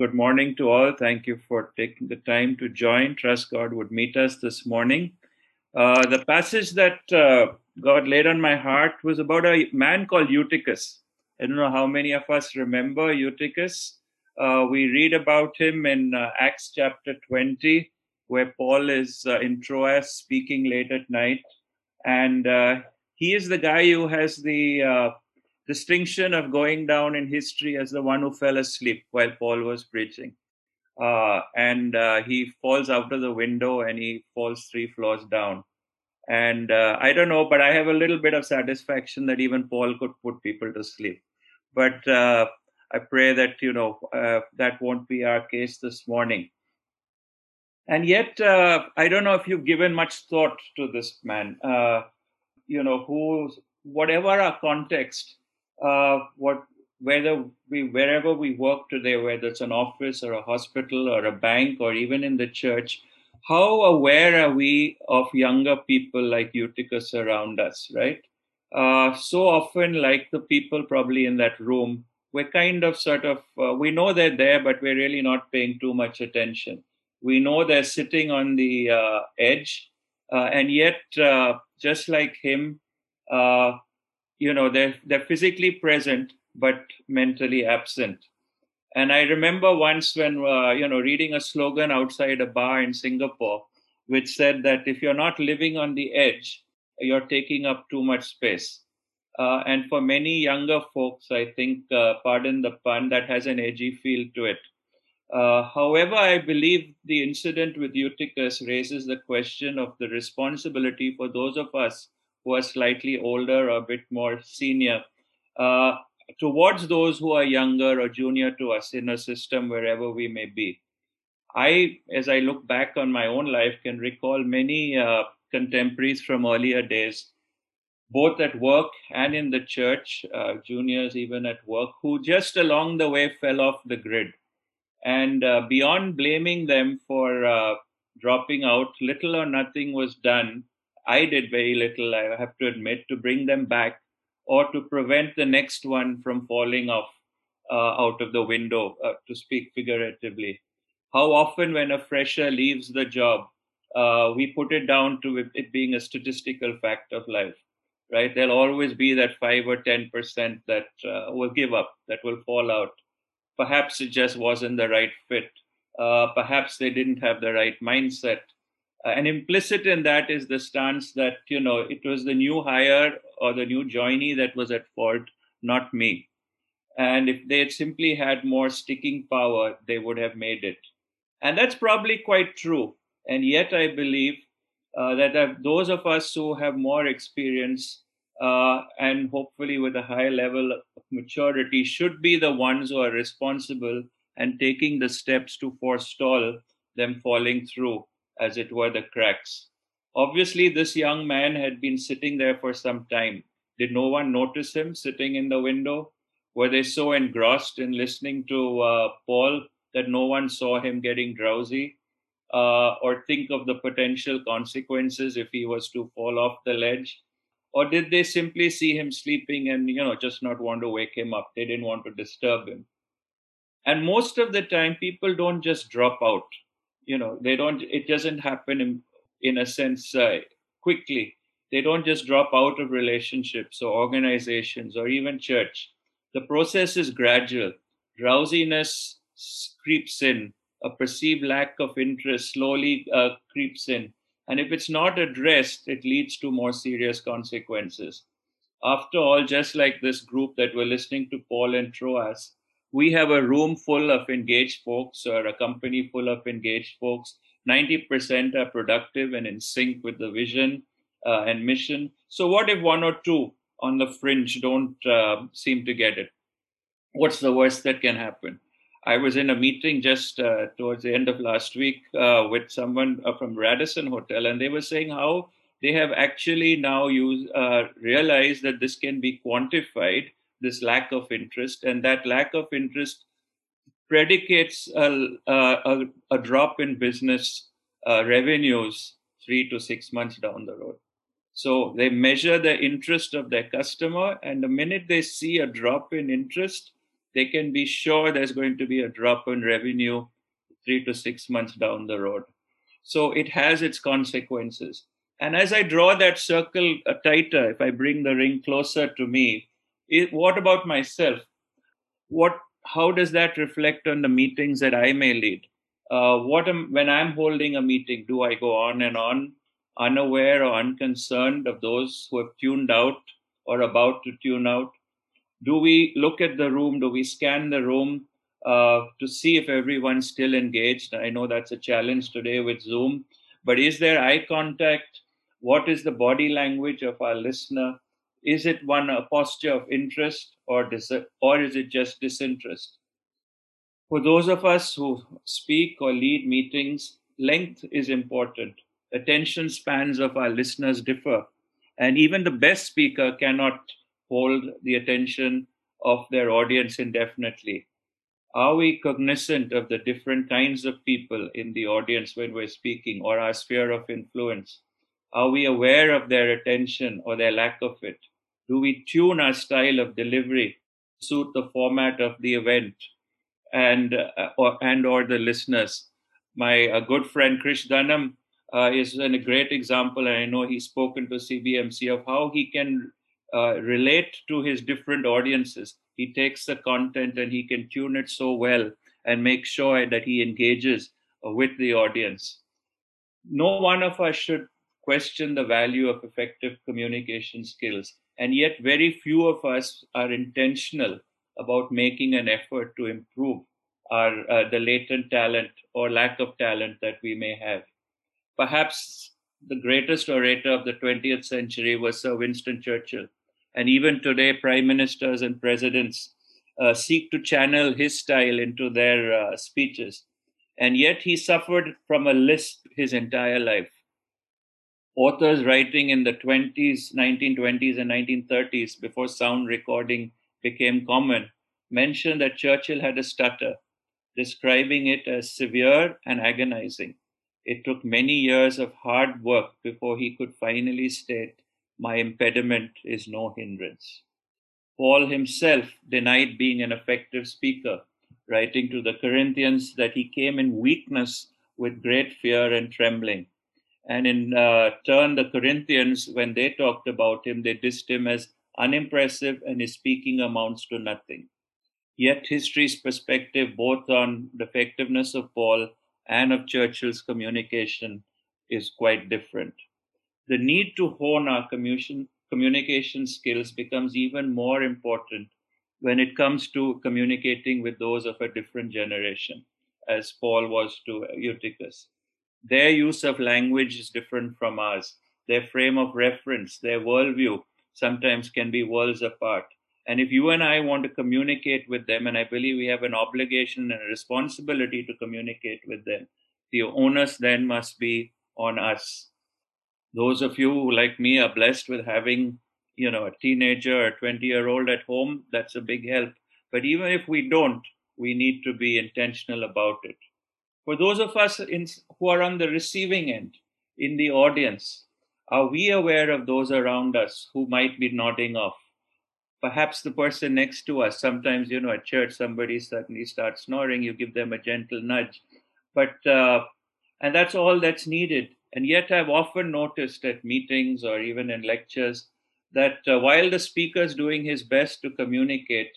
Good morning to all. Thank you for taking the time to join. Trust God would meet us this morning. Uh, the passage that uh, God laid on my heart was about a man called Eutychus. I don't know how many of us remember Eutychus. Uh, we read about him in uh, Acts chapter 20, where Paul is uh, in Troas speaking late at night. And uh, he is the guy who has the distinction of going down in history as the one who fell asleep while Paul was preaching. Uh, and uh, he falls out of the window and he falls three floors down. And uh, I don't know, but I have a little bit of satisfaction that even Paul could put people to sleep. But uh, I pray that, you know, uh, that won't be our case this morning. And yet, uh, I don't know if you've given much thought to this man. you know, who, whatever our context, uh, what whether we wherever we work today, whether it's an office or a hospital or a bank or even in the church, how aware are we of younger people like Eutychus around us, right? Uh, so often, like the people probably in that room, we're kind of sort of, uh, we know they're there, but we're really not paying too much attention. We know they're sitting on the uh, edge, uh, and yet, uh, just like him, uh, you know they're they're physically present but mentally absent. And i remember once when uh, you know reading a slogan outside a bar in singapore which said that if you're not living on the edge you're taking up too much space. Uh, and for many younger folks i think uh, pardon the pun that has an edgy feel to it. Uh, however, I believe the incident with Eutychus raises the question of the responsibility for those of us who are slightly older or a bit more senior uh, towards those who are younger or junior to us in a system wherever we may be. I, as I look back on my own life, can recall many uh, contemporaries from earlier days, both at work and in the church, uh, juniors even at work, who just along the way fell off the grid. And uh, beyond blaming them for uh, dropping out, little or nothing was done I did very little, I have to admit, to bring them back or to prevent the next one from falling off uh, out of the window, uh, to speak figuratively. How often, when a fresher leaves the job, uh, we put it down to it being a statistical fact of life, right? There'll always be that five or 10% that uh, will give up, that will fall out. Perhaps it just wasn't the right fit. Uh, perhaps they didn't have the right mindset and implicit in that is the stance that you know it was the new hire or the new joinee that was at fault not me. And if they had simply had more sticking power they would have made it. And that's probably quite true. And yet i believe uh, that those of us who have more experience uh, and hopefully with a high level of maturity should be the ones who are responsible and taking the steps to forestall them falling through as it were, the cracks. Obviously, this young man had been sitting there for some time. Did no one notice him sitting in the window? Were they so engrossed in listening to uh, Paul that no one saw him getting drowsy? Uh, or think of the potential consequences if he was to fall off the ledge? Or did they simply see him sleeping and, you know, just not want to wake him up? They didn't want to disturb him. And most of the time, people don't just drop out you know they don't it doesn't happen in, in a sense uh, quickly. They don't just drop out of relationships or organizations or even church. The process is gradual. Drowsiness creeps in. A perceived lack of interest slowly uh, creeps in. And if it's not addressed it leads to more serious consequences. After all just like this group that were listening to paul and troas we have a room full of engaged folks or a company full of engaged folks. 90% are productive and in sync with the vision uh, and mission. So what if one or two on the fringe don't uh, seem to get it? What's the worst that can happen? I was in a meeting just uh, towards the end of last week uh, with someone uh, from radisson hotel and they were saying how they have actually now uh, realized that this can be quantified this lack of interest, and that lack of interest predicates a, a, a drop in business uh, revenues three to six months down the road. So they measure the interest of their customer, and the minute they see a drop in interest, they can be sure there's going to be a drop in revenue three to six months down the road. So it has its consequences. And as I draw that circle uh, tighter, if I bring the ring closer to me, it, what about myself? What, how does that reflect on the meetings that I may lead? Uh, what am, when I'm holding a meeting, do I go on and on, unaware or unconcerned of those who have tuned out or about to tune out? Do we look at the room? Do we scan the room uh, to see if everyone's still engaged? I know that's a challenge today with Zoom, but is there eye contact? What is the body language of our listener? Is it one a posture of interest or dis- or is it just disinterest? For those of us who speak or lead meetings, length is important. Attention spans of our listeners differ, and even the best speaker cannot hold the attention of their audience indefinitely. Are we cognizant of the different kinds of people in the audience when we're speaking or our sphere of influence? Are we aware of their attention or their lack of it? Do we tune our style of delivery to suit the format of the event and uh, or, and or the listeners? My uh, good friend Krish Dhanam uh, is a great example, and I know he's spoken to CBMC of how he can uh, relate to his different audiences. He takes the content and he can tune it so well and make sure that he engages uh, with the audience. No one of us should question the value of effective communication skills. And yet, very few of us are intentional about making an effort to improve our, uh, the latent talent or lack of talent that we may have. Perhaps the greatest orator of the 20th century was Sir Winston Churchill. And even today, prime ministers and presidents uh, seek to channel his style into their uh, speeches. And yet, he suffered from a lisp his entire life authors writing in the 20s, 1920s, and 1930s, before sound recording became common, mentioned that Churchill had a stutter, describing it as severe and agonizing. It took many years of hard work before he could finally state, My impediment is no hindrance. Paul himself denied being an effective speaker, writing to the Corinthians that he came in weakness with great fear and trembling. And in uh, turn, the Corinthians, when they talked about him, they dissed him as unimpressive and his speaking amounts to nothing. Yet history's perspective, both on the effectiveness of Paul and of Churchill's communication, is quite different. The need to hone our communication, communication skills becomes even more important when it comes to communicating with those of a different generation, as Paul was to Eutychus their use of language is different from ours. Their frame of reference, their worldview sometimes can be worlds apart. And if you and I want to communicate with them, and I believe we have an obligation and a responsibility to communicate with them, the onus then must be on us. Those of you who, like me, are blessed with having, you know, a teenager or a 20 year old at home, that's a big help. But even if we don't, we need to be intentional about it. For those of us in, who are on the receiving end, in the audience, are we aware of those around us who might be nodding off? Perhaps the person next to us, sometimes, you know, at church, somebody suddenly starts snoring, you give them a gentle nudge. But, uh, and that's all that's needed. And yet, I've often noticed at meetings or even in lectures that uh, while the speaker is doing his best to communicate,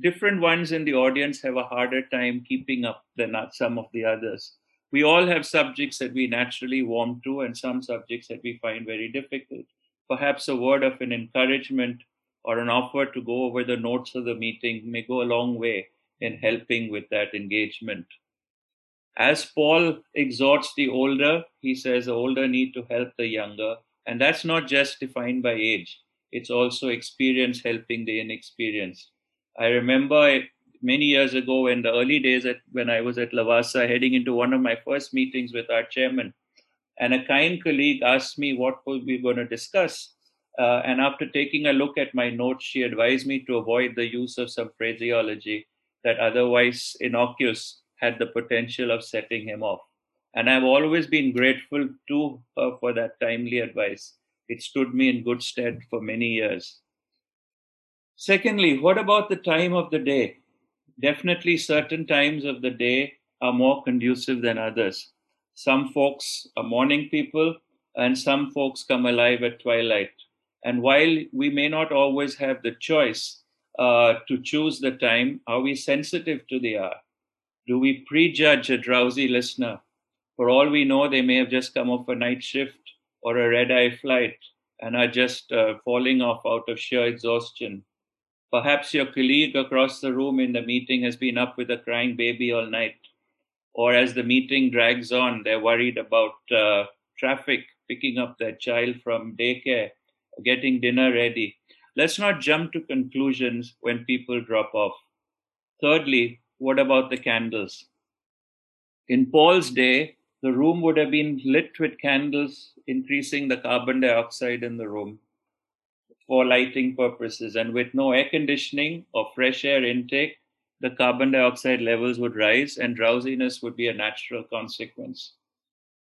different ones in the audience have a harder time keeping up than some of the others. We all have subjects that we naturally warm to and some subjects that we find very difficult. Perhaps a word of an encouragement or an offer to go over the notes of the meeting may go a long way in helping with that engagement. As Paul exhorts the older, he says the older need to help the younger. And that's not just defined by age, it's also experience helping the inexperienced. I remember many years ago in the early days at, when I was at Lavasa, heading into one of my first meetings with our chairman, and a kind colleague asked me what we were going to discuss. Uh, and after taking a look at my notes, she advised me to avoid the use of some phraseology that otherwise innocuous had the potential of setting him off. And I've always been grateful to her for that timely advice. It stood me in good stead for many years. Secondly, what about the time of the day? Definitely, certain times of the day are more conducive than others. Some folks are morning people, and some folks come alive at twilight. And while we may not always have the choice uh, to choose the time, are we sensitive to the hour? Do we prejudge a drowsy listener? For all we know, they may have just come off a night shift or a red eye flight and are just uh, falling off out of sheer exhaustion. Perhaps your colleague across the room in the meeting has been up with a crying baby all night. Or as the meeting drags on, they're worried about uh, traffic, picking up their child from daycare, getting dinner ready. Let's not jump to conclusions when people drop off. Thirdly, what about the candles? In Paul's day, the room would have been lit with candles, increasing the carbon dioxide in the room for lighting purposes. And with no air conditioning or fresh air intake, the carbon dioxide levels would rise and drowsiness would be a natural consequence.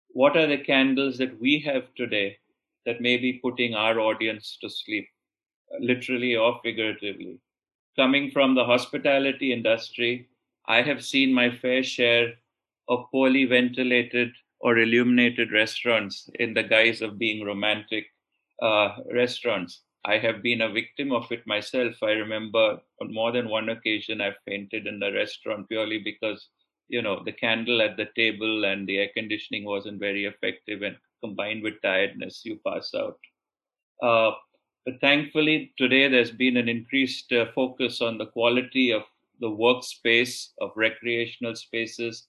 What are the candles that we have today that may be putting our audience to sleep, literally or figuratively? Coming from the hospitality industry, I have seen my fair share of poorly ventilated or illuminated restaurants in the guise of being romantic uh, restaurants. I have been a victim of it myself. I remember on more than one occasion I fainted in the restaurant purely because you know the candle at the table and the air conditioning wasn't very effective, and combined with tiredness, you pass out. Uh, but thankfully, today there's been an increased uh, focus on the quality of the workspace, of recreational spaces,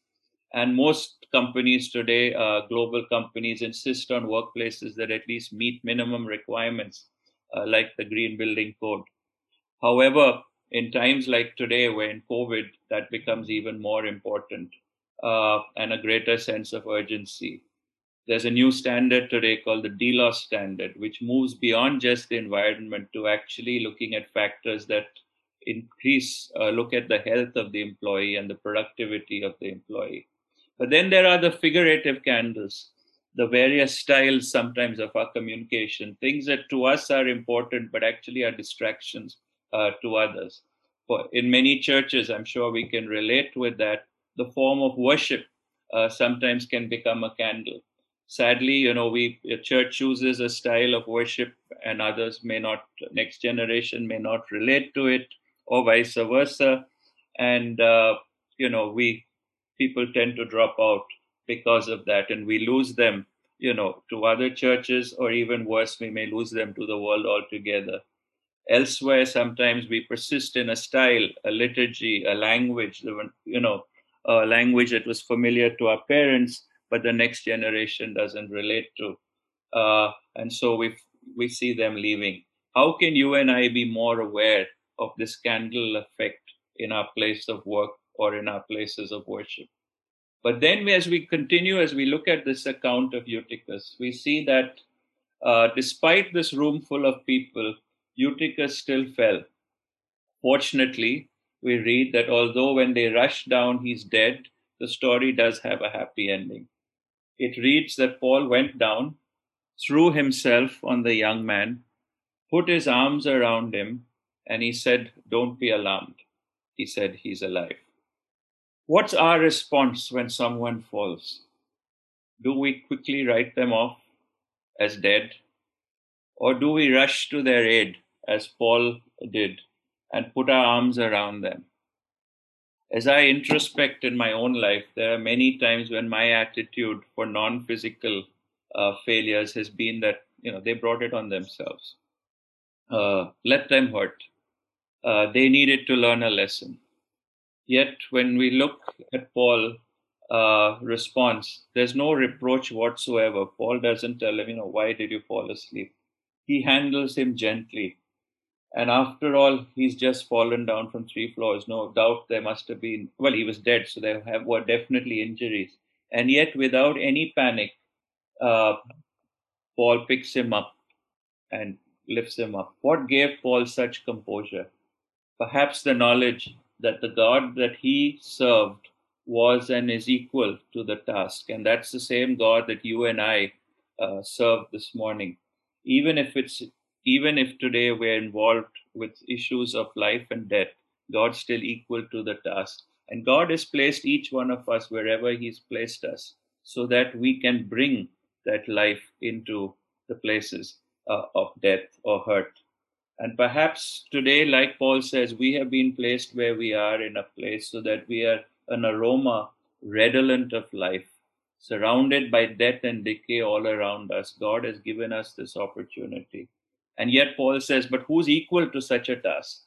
and most companies today, uh, global companies, insist on workplaces that at least meet minimum requirements, uh, like the Green Building Code. However, in times like today, where in COVID, that becomes even more important uh, and a greater sense of urgency. There's a new standard today called the DELOS standard, which moves beyond just the environment to actually looking at factors that increase, uh, look at the health of the employee and the productivity of the employee. But then there are the figurative candles, the various styles sometimes of our communication, things that to us are important, but actually are distractions uh, to others. For in many churches, I'm sure we can relate with that. The form of worship uh, sometimes can become a candle. Sadly, you know, we church chooses a style of worship, and others may not. Next generation may not relate to it, or vice versa. And uh, you know, we people tend to drop out because of that, and we lose them, you know, to other churches, or even worse, we may lose them to the world altogether. Elsewhere, sometimes we persist in a style, a liturgy, a language, you know, a language that was familiar to our parents, but the next generation doesn't relate to. Uh, and so we we see them leaving. How can you and I be more aware of this candle effect in our place of work or in our places of worship. But then, as we continue, as we look at this account of Eutychus, we see that uh, despite this room full of people, Eutychus still fell. Fortunately, we read that although when they rush down, he's dead, the story does have a happy ending. It reads that Paul went down, threw himself on the young man, put his arms around him, and he said, Don't be alarmed. He said, He's alive. What's our response when someone falls? Do we quickly write them off as dead? Or do we rush to their aid, as Paul did, and put our arms around them? As I introspect in my own life, there are many times when my attitude for non physical uh, failures has been that you know they brought it on themselves. Uh, let them hurt. Uh, they needed to learn a lesson. Yet, when we look at Paul's uh, response, there's no reproach whatsoever. Paul doesn't tell him, you know, why did you fall asleep? He handles him gently. And after all, he's just fallen down from three floors. No doubt there must have been, well, he was dead, so there have, were definitely injuries. And yet, without any panic, uh, Paul picks him up and lifts him up. What gave Paul such composure? Perhaps the knowledge that the God that he served was and is equal to the task. And that's the same God that you and I uh, serve this morning. Even if it's even if today we're involved with issues of life and death, God's still equal to the task. And God has placed each one of us wherever He's placed us so that we can bring that life into the places uh, of death or hurt. And perhaps today, like Paul says, we have been placed where we are in a place so that we are an aroma redolent of life, surrounded by death and decay all around us. God has given us this opportunity. And yet, Paul says, but who's equal to such a task?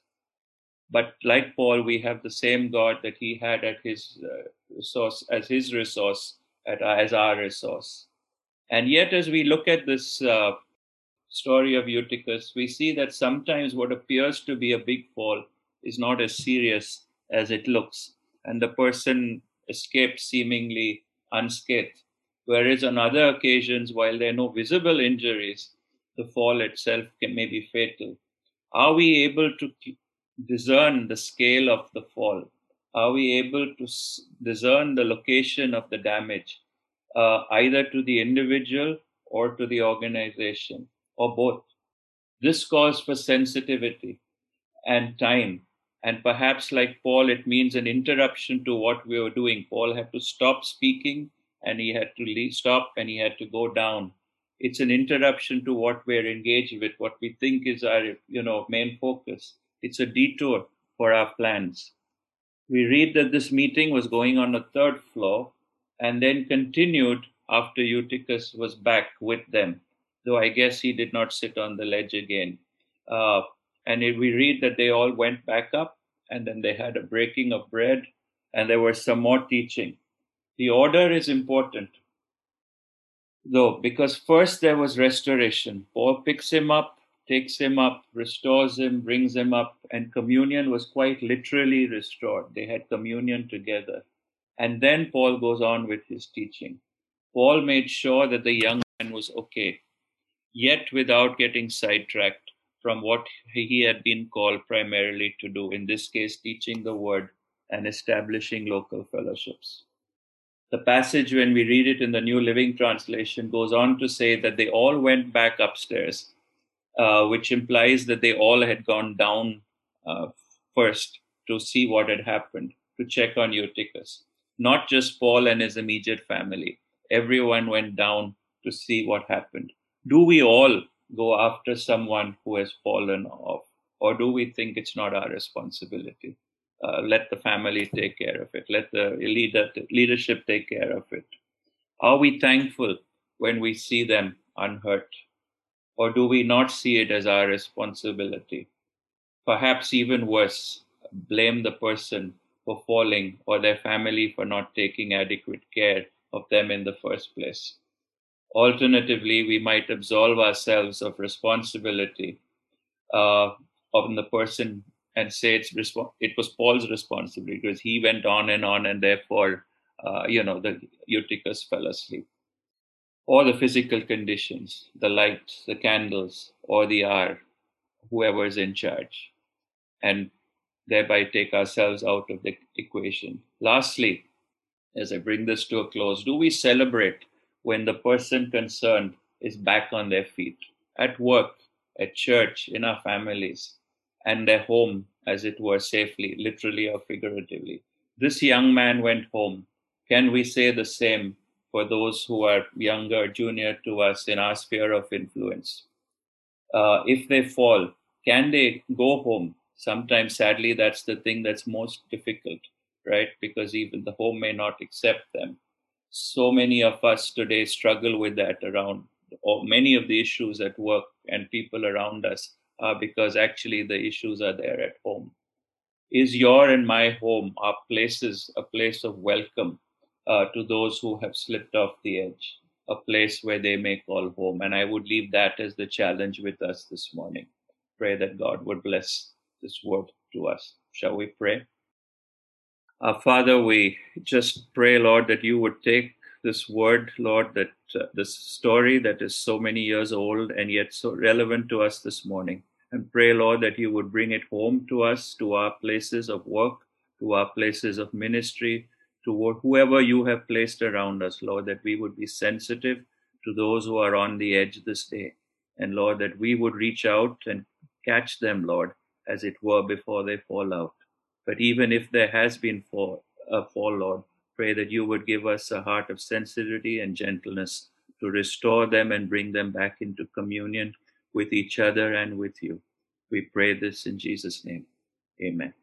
But like Paul, we have the same God that he had at his uh, resource, as his resource, at, as our resource. And yet, as we look at this uh, story of Eutychus, we see that sometimes what appears to be a big fall is not as serious as it looks, and the person escapes seemingly unscathed. Whereas on other occasions, while there are no visible injuries, the fall itself can, may be fatal. Are we able to discern the scale of the fall? Are we able to discern the location of the damage, uh, either to the individual or to the organization, or both? This calls for sensitivity and time. And perhaps, like Paul, it means an interruption to what we were doing. Paul had to stop speaking and he had to leave, stop and he had to go down. It's an interruption to what we're engaged with, what we think is our you know, main focus. It's a detour for our plans. We read that this meeting was going on a third floor and then continued after Eutychus was back with them, though I guess he did not sit on the ledge again. Uh, and we read that they all went back up and then they had a breaking of bread and there was some more teaching. The order is important, though, because first there was restoration. Paul picks him up, takes him up, restores him, brings him up, and communion was quite literally restored. They had communion together. And then Paul goes on with his teaching. Paul made sure that the young man was okay, yet without getting sidetracked from what he had been called primarily to do, in this case, teaching the word and establishing local fellowships. The passage, when we read it in the New Living Translation, goes on to say that they all went back upstairs, uh, which implies that they all had gone down uh, first to see what had happened, to check on Eutychus. Not just Paul and his immediate family. Everyone went down to see what happened. Do we all go after someone who has fallen off? Or do we think it's not our responsibility? Uh, let the family take care of it. Let the leader, leadership take care of it. Are we thankful when we see them unhurt? Or do we not see it as our responsibility? Perhaps even worse, blame the person for falling or their family for not taking adequate care of them in the first place. Alternatively, we might absolve ourselves of responsibility uh, of the person and say it's resp- it was Paul's responsibility because he went on and on, and therefore, uh, you know, the Eutychus fell asleep. Or the physical conditions, the light, the candles, or the hour, whoever is in charge, and thereby take ourselves out of the equation. Lastly, as I bring this to a close, do we celebrate when the person concerned is back on their feet at work, at church, in our families, and their home, as it were, safely, literally or figuratively. This young man went home. Can we say the same for those who are younger, junior to us in our sphere of influence? Uh, if they fall, can they go home? Sometimes, sadly, that's the thing that's most difficult, right? Because even the home may not accept them so many of us today struggle with that around or many of the issues at work and people around us are because actually the issues are there at home. Is your and my home our places a place of welcome uh, to those who have slipped off the edge a place where they may call home? And i would leave that as the challenge with us this morning. Pray that god would bless this word to us. Shall we pray uh, Father, we just pray, Lord, that you would take this word, Lord, that uh, this story that is so many years old and yet so relevant to us this morning. And pray, Lord, that you would bring it home to us, to our places of work, to our places of ministry, to whoever you have placed around us, Lord, that we would be sensitive to those who are on the edge this day. And Lord, that we would reach out and catch them, Lord, as it were, before they fall out. But even if there has been fall, a fall, Lord, pray that you would give us a heart of sensitivity and gentleness to restore them and bring them back into communion with each other and with you. We pray this in Jesus' name. Amen.